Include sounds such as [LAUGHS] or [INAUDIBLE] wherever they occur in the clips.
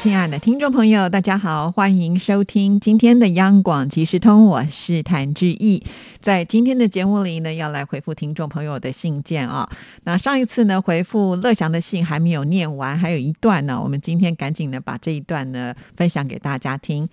亲爱的听众朋友，大家好，欢迎收听今天的央广即时通，我是谭志毅。在今天的节目里呢，要来回复听众朋友的信件啊。那上一次呢，回复乐祥的信还没有念完，还有一段呢，我们今天赶紧呢把这一段呢分享给大家听。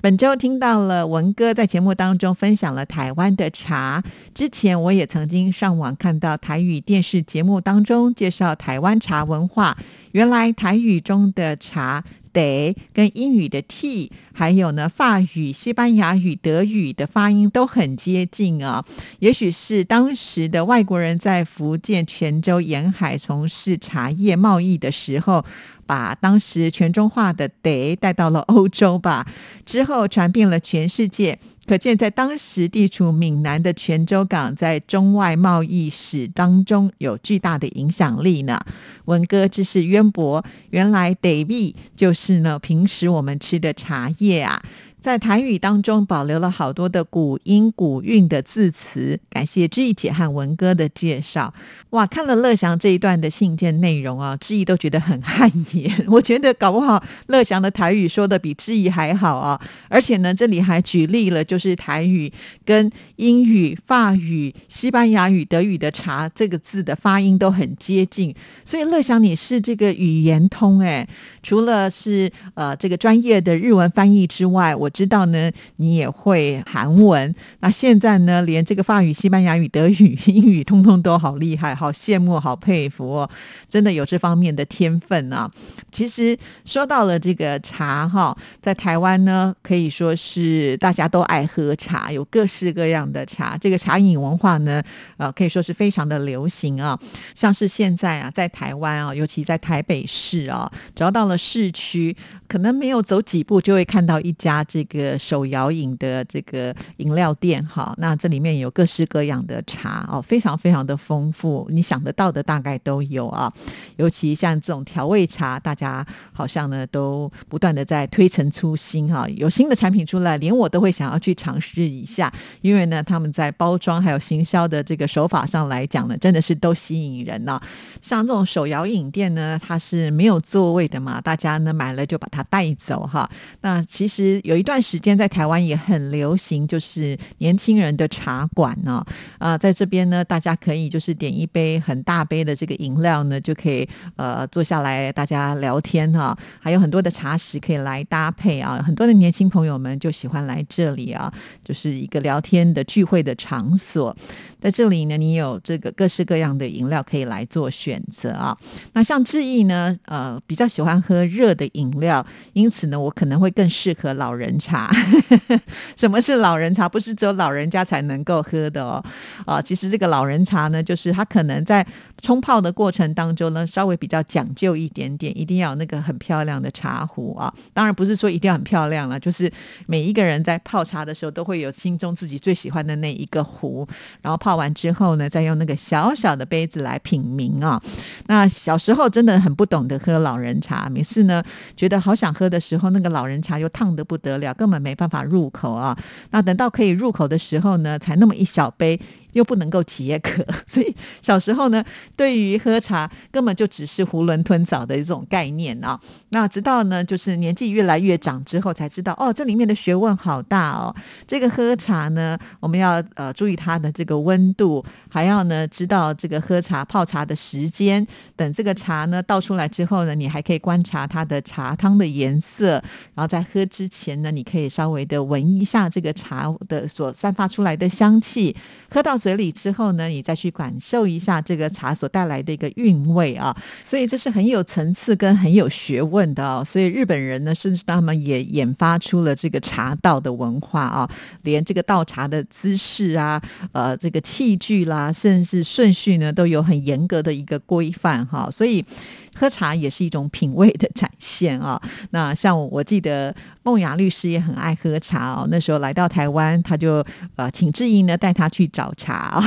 本周听到了文哥在节目当中分享了台湾的茶，之前我也曾经上网看到台语电视节目当中介绍台湾茶文化，原来台语中的茶。得跟英语的 t，还有呢法语、西班牙语、德语的发音都很接近啊。也许是当时的外国人在福建泉州沿海从事茶叶贸易的时候，把当时全中话的得带到了欧洲吧，之后传遍了全世界。可见，在当时地处闽南的泉州港，在中外贸易史当中有巨大的影响力呢。文哥知识渊博，原来 “de” 就是呢，平时我们吃的茶叶啊。在台语当中保留了好多的古音古韵的字词，感谢志毅姐和文哥的介绍。哇，看了乐祥这一段的信件内容啊，志毅都觉得很汗颜。[LAUGHS] 我觉得搞不好乐祥的台语说的比志毅还好啊。而且呢，这里还举例了，就是台语跟英语、法语、西班牙语、德语的“茶”这个字的发音都很接近。所以乐祥你是这个语言通哎，除了是呃这个专业的日文翻译之外，我。知道呢，你也会韩文。那现在呢，连这个法语、西班牙语、德语、英语，通通都好厉害，好羡慕，好佩服哦！真的有这方面的天分啊。其实说到了这个茶哈，在台湾呢，可以说是大家都爱喝茶，有各式各样的茶。这个茶饮文化呢，呃，可以说是非常的流行啊。像是现在啊，在台湾啊，尤其在台北市啊，只要到了市区，可能没有走几步就会看到一家这。这个手摇饮的这个饮料店，哈，那这里面有各式各样的茶哦，非常非常的丰富，你想得到的大概都有啊。尤其像这种调味茶，大家好像呢都不断的在推陈出新哈，有新的产品出来，连我都会想要去尝试一下，因为呢他们在包装还有行销的这个手法上来讲呢，真的是都吸引人呢。像这种手摇饮店呢，它是没有座位的嘛，大家呢买了就把它带走哈。那其实有一段。段时间在台湾也很流行，就是年轻人的茶馆呢。啊，在这边呢，大家可以就是点一杯很大杯的这个饮料呢，就可以呃坐下来大家聊天哈。还有很多的茶食可以来搭配啊。很多的年轻朋友们就喜欢来这里啊，就是一个聊天的聚会的场所。在这里呢，你有这个各式各样的饮料可以来做选择啊。那像志毅呢，呃，比较喜欢喝热的饮料，因此呢，我可能会更适合老人。茶，[LAUGHS] 什么是老人茶？不是只有老人家才能够喝的哦。啊，其实这个老人茶呢，就是他可能在冲泡的过程当中呢，稍微比较讲究一点点，一定要有那个很漂亮的茶壶啊。当然不是说一定要很漂亮了，就是每一个人在泡茶的时候都会有心中自己最喜欢的那一个壶，然后泡完之后呢，再用那个小小的杯子来品茗啊。那小时候真的很不懂得喝老人茶，每次呢觉得好想喝的时候，那个老人茶又烫得不得了。根本没办法入口啊！那等到可以入口的时候呢，才那么一小杯。又不能够解渴，[LAUGHS] 所以小时候呢，对于喝茶根本就只是囫囵吞枣的一种概念啊。那直到呢，就是年纪越来越长之后，才知道哦，这里面的学问好大哦。这个喝茶呢，我们要呃注意它的这个温度，还要呢知道这个喝茶泡茶的时间。等这个茶呢倒出来之后呢，你还可以观察它的茶汤的颜色，然后在喝之前呢，你可以稍微的闻一下这个茶的所散发出来的香气，喝到。嘴里之后呢，你再去感受一下这个茶所带来的一个韵味啊，所以这是很有层次跟很有学问的哦。所以日本人呢，甚至他们也研发出了这个茶道的文化啊，连这个倒茶的姿势啊，呃，这个器具啦，甚至顺序呢，都有很严格的一个规范哈。所以喝茶也是一种品味的展现啊。那像我记得梦雅律师也很爱喝茶哦，那时候来到台湾，他就呃请志英呢带他去找茶。啊，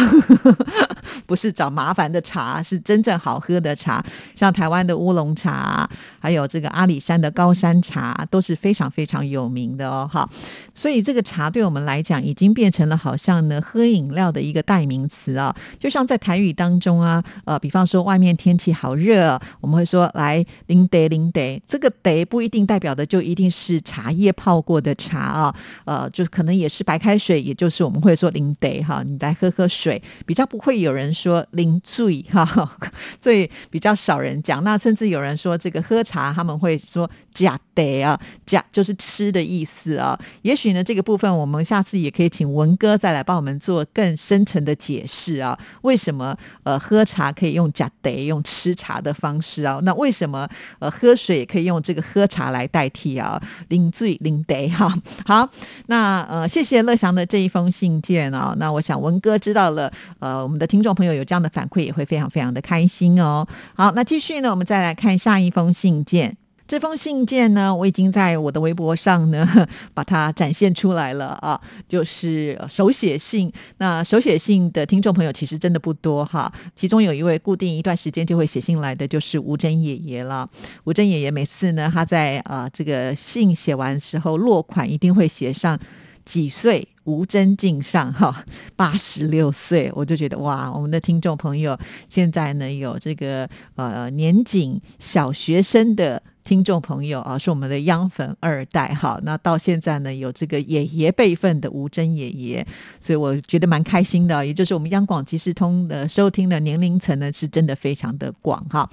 不是找麻烦的茶，是真正好喝的茶。像台湾的乌龙茶，还有这个阿里山的高山茶，都是非常非常有名的哦。哈，所以这个茶对我们来讲，已经变成了好像呢喝饮料的一个代名词啊。就像在台语当中啊，呃，比方说外面天气好热，我们会说来零得零得，这个得不一定代表的就一定是茶叶泡过的茶啊，呃，就可能也是白开水，也就是我们会说零得哈，你来喝喝水，比较不会有人人说零醉 [LAUGHS] 哈，所以比较少人讲。那甚至有人说这个喝茶，他们会说假得啊，假就是吃的意思啊。也许呢，这个部分我们下次也可以请文哥再来帮我们做更深层的解释啊。为什么呃喝茶可以用假得，用吃茶的方式啊？那为什么呃喝水也可以用这个喝茶来代替啊？零醉零得哈。好，那呃谢谢乐祥的这一封信件啊。那我想文哥知道了，呃我们的听众朋友有这样的反馈，也会非常非常的开心哦。好，那继续呢，我们再来看下一封信件。这封信件呢，我已经在我的微博上呢 [LAUGHS] 把它展现出来了啊，就是手写信。那手写信的听众朋友其实真的不多哈，其中有一位固定一段时间就会写信来的，就是吴珍爷爷了。吴珍爷爷每次呢，他在啊这个信写完时候落款一定会写上几岁，吴真敬上哈八十六岁，我就觉得哇，我们的听众朋友现在呢有这个呃年仅小学生的。听众朋友啊，是我们的央粉二代哈，那到现在呢有这个爷爷辈分的吴珍爷爷，所以我觉得蛮开心的。也就是我们央广即时通的收听的年龄层呢，是真的非常的广哈。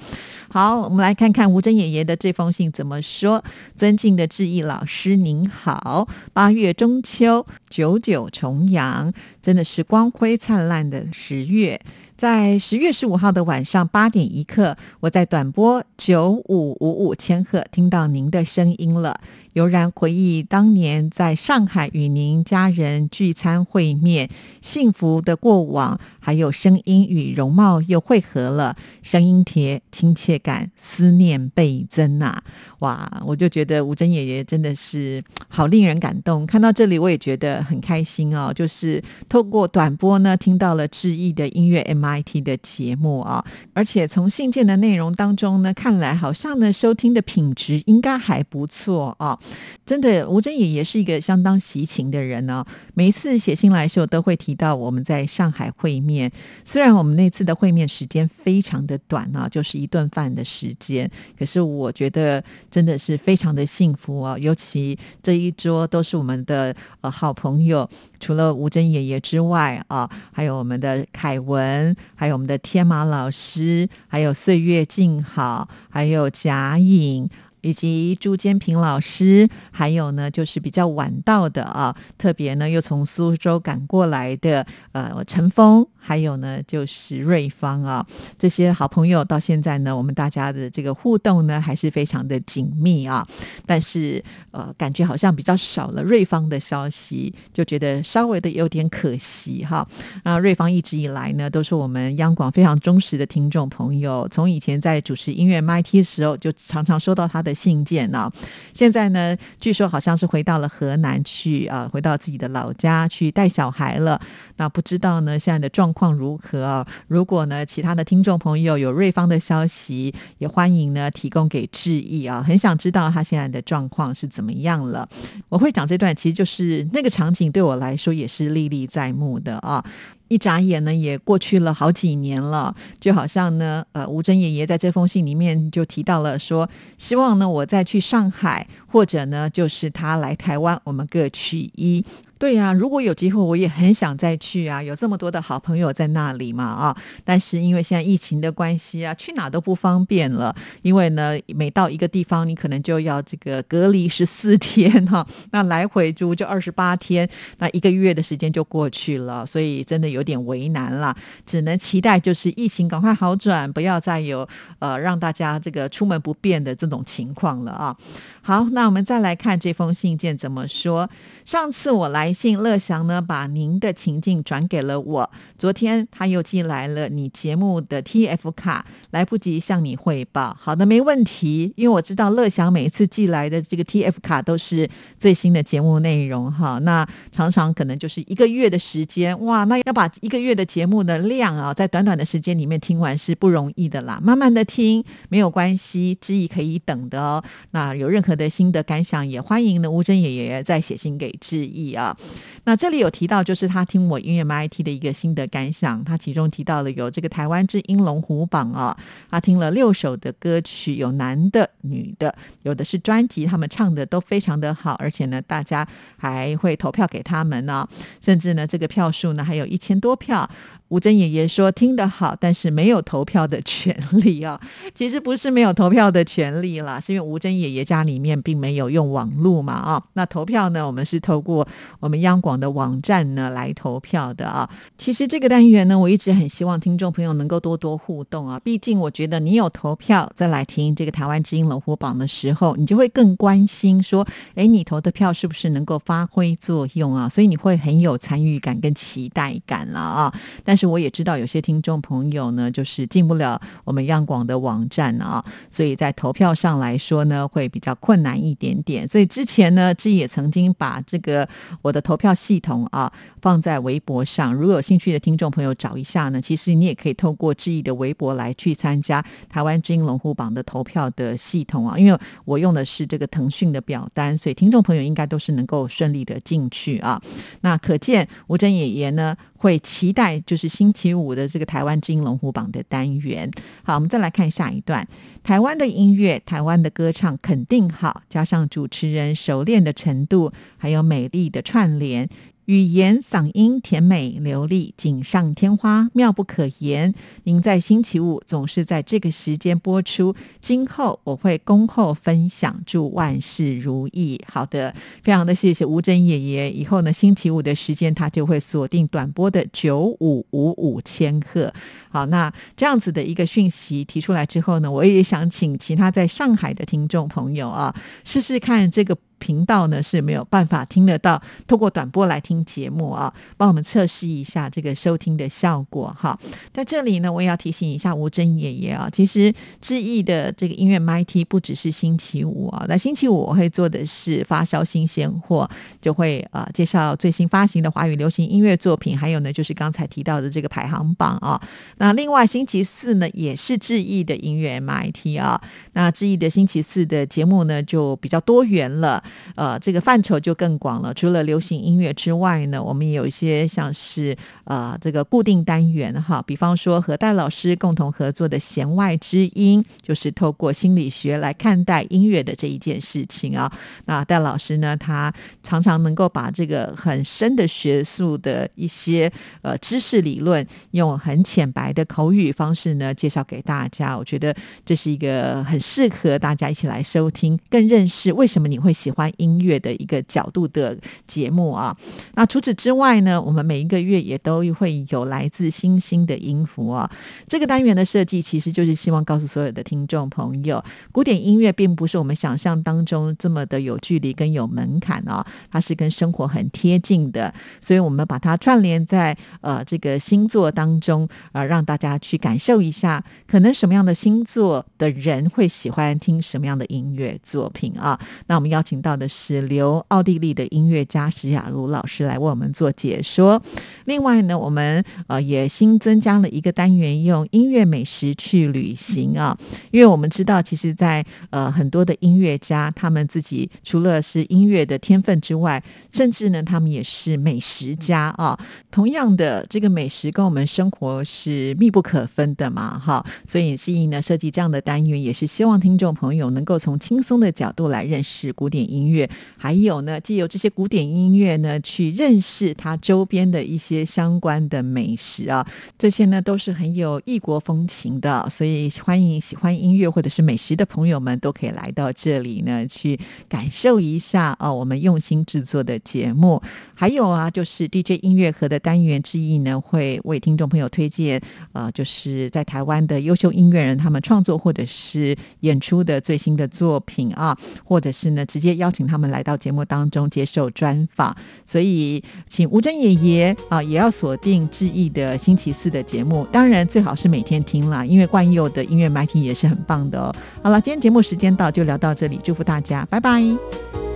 好，我们来看看吴珍爷爷的这封信怎么说。尊敬的志毅老师您好，八月中秋，九九重阳，真的是光辉灿烂的十月。在十月十五号的晚上八点一刻，我在短波九五五五千赫听到您的声音了。悠然回忆当年在上海与您家人聚餐会面，幸福的过往，还有声音与容貌又汇合了，声音贴亲切感，思念倍增呐！哇，我就觉得吴珍爷爷真的是好令人感动。看到这里，我也觉得很开心哦。就是透过短波呢，听到了志毅的音乐 MIT 的节目啊，而且从信件的内容当中呢，看来好像呢收听的品质应该还不错啊。真的，吴珍爷爷是一个相当喜情的人呢。每一次写信来的时候，都会提到我们在上海会面。虽然我们那次的会面时间非常的短啊，就是一顿饭的时间，可是我觉得真的是非常的幸福啊。尤其这一桌都是我们的呃好朋友，除了吴珍爷爷之外啊，还有我们的凯文，还有我们的天马老师，还有岁月静好，还有贾颖。以及朱坚平老师，还有呢，就是比较晚到的啊，特别呢又从苏州赶过来的呃陈峰。还有呢，就是瑞芳啊，这些好朋友到现在呢，我们大家的这个互动呢，还是非常的紧密啊。但是呃，感觉好像比较少了瑞芳的消息，就觉得稍微的有点可惜哈。那瑞芳一直以来呢，都是我们央广非常忠实的听众朋友，从以前在主持音乐 MIT 的时候，就常常收到他的信件呢。现在呢，据说好像是回到了河南去啊，回到自己的老家去带小孩了。那不知道呢，现在的状况如何啊？如果呢，其他的听众朋友有瑞芳的消息，也欢迎呢提供给志毅啊。很想知道他现在的状况是怎么样了。我会讲这段，其实就是那个场景对我来说也是历历在目的啊。一眨眼呢，也过去了好几年了，就好像呢，呃，吴珍爷爷在这封信里面就提到了说，希望呢我再去上海，或者呢就是他来台湾，我们各取一。对呀，如果有机会，我也很想再去啊！有这么多的好朋友在那里嘛啊！但是因为现在疫情的关系啊，去哪都不方便了。因为呢，每到一个地方，你可能就要这个隔离十四天哈，那来回就就二十八天，那一个月的时间就过去了，所以真的有点为难了。只能期待就是疫情赶快好转，不要再有呃让大家这个出门不便的这种情况了啊！好，那我们再来看这封信件怎么说。上次我来。信乐祥呢，把您的情境转给了我。昨天他又寄来了你节目的 TF 卡，来不及向你汇报。好的，没问题，因为我知道乐祥每次寄来的这个 TF 卡都是最新的节目内容哈。那常常可能就是一个月的时间哇，那要把一个月的节目的量啊，在短短的时间里面听完是不容易的啦。慢慢的听没有关系，知意可以等的哦。那有任何的心得感想，也欢迎呢吴珍爷爷再写信给志毅啊。那这里有提到，就是他听我音乐 MIT 的一个心得感想，他其中提到了有这个台湾之音龙虎榜啊，他听了六首的歌曲，有男的、女的，有的是专辑，他们唱的都非常的好，而且呢，大家还会投票给他们呢，甚至呢，这个票数呢还有一千多票。吴珍爷爷说听得好，但是没有投票的权利啊。[LAUGHS] 其实不是没有投票的权利啦，是因为吴珍爷爷家里面并没有用网络嘛啊。那投票呢，我们是透过我们央广的网站呢来投票的啊。其实这个单元呢，我一直很希望听众朋友能够多多互动啊。毕竟我觉得你有投票再来听这个台湾之音龙虎榜的时候，你就会更关心说，哎，你投的票是不是能够发挥作用啊？所以你会很有参与感跟期待感了啊。但是我也知道有些听众朋友呢，就是进不了我们央广的网站啊，所以在投票上来说呢，会比较困难一点点。所以之前呢，志也曾经把这个我的投票系统啊放在微博上，如果有兴趣的听众朋友找一下呢，其实你也可以透过志毅的微博来去参加台湾知音龙虎榜的投票的系统啊，因为我用的是这个腾讯的表单，所以听众朋友应该都是能够顺利的进去啊。那可见吴珍爷爷呢？会期待就是星期五的这个台湾金龙虎榜的单元。好，我们再来看下一段。台湾的音乐，台湾的歌唱肯定好，加上主持人熟练的程度，还有美丽的串联。语言嗓音甜美流利，锦上添花，妙不可言。您在星期五总是在这个时间播出，今后我会恭候分享，祝万事如意。好的，非常的谢谢吴珍爷爷。以后呢，星期五的时间他就会锁定短波的九五五五千赫。好，那这样子的一个讯息提出来之后呢，我也想请其他在上海的听众朋友啊，试试看这个。频道呢是没有办法听得到，透过短波来听节目啊，帮我们测试一下这个收听的效果哈。在这里呢，我也要提醒一下吴珍爷爷啊，其实志毅的这个音乐 MIT 不只是星期五啊，那星期五我会做的是发烧新鲜货，就会呃介绍最新发行的华语流行音乐作品，还有呢就是刚才提到的这个排行榜啊。那另外星期四呢也是志毅的音乐 MIT 啊，那志毅的星期四的节目呢就比较多元了。呃，这个范畴就更广了。除了流行音乐之外呢，我们也有一些像是呃这个固定单元哈，比方说和戴老师共同合作的弦外之音，就是透过心理学来看待音乐的这一件事情啊。那戴老师呢，他常常能够把这个很深的学术的一些呃知识理论，用很浅白的口语方式呢介绍给大家。我觉得这是一个很适合大家一起来收听，更认识为什么你会喜欢。音乐的一个角度的节目啊，那除此之外呢，我们每一个月也都会有来自星星的音符啊。这个单元的设计其实就是希望告诉所有的听众朋友，古典音乐并不是我们想象当中这么的有距离跟有门槛啊，它是跟生活很贴近的，所以我们把它串联在呃这个星座当中啊，让大家去感受一下，可能什么样的星座的人会喜欢听什么样的音乐作品啊。那我们邀请。到到的是留奥地利的音乐家史雅茹老师来为我们做解说。另外呢，我们呃也新增加了一个单元，用音乐美食去旅行啊。因为我们知道，其实，在呃很多的音乐家，他们自己除了是音乐的天分之外，甚至呢，他们也是美食家啊。同样的，这个美食跟我们生活是密不可分的嘛，哈。所以，希颖呢设计这样的单元，也是希望听众朋友能够从轻松的角度来认识古典。音音乐，还有呢，借由这些古典音乐呢，去认识它周边的一些相关的美食啊，这些呢都是很有异国风情的，所以欢迎喜欢音乐或者是美食的朋友们都可以来到这里呢，去感受一下啊，我们用心制作的节目。还有啊，就是 DJ 音乐盒的单元之一呢，会为听众朋友推荐啊，就是在台湾的优秀音乐人他们创作或者是演出的最新的作品啊，或者是呢直接。邀请他们来到节目当中接受专访，所以请吴珍爷爷啊，也要锁定志毅的星期四的节目。当然最好是每天听啦，因为冠佑的音乐麦听也是很棒的哦。好了，今天节目时间到，就聊到这里，祝福大家，拜拜。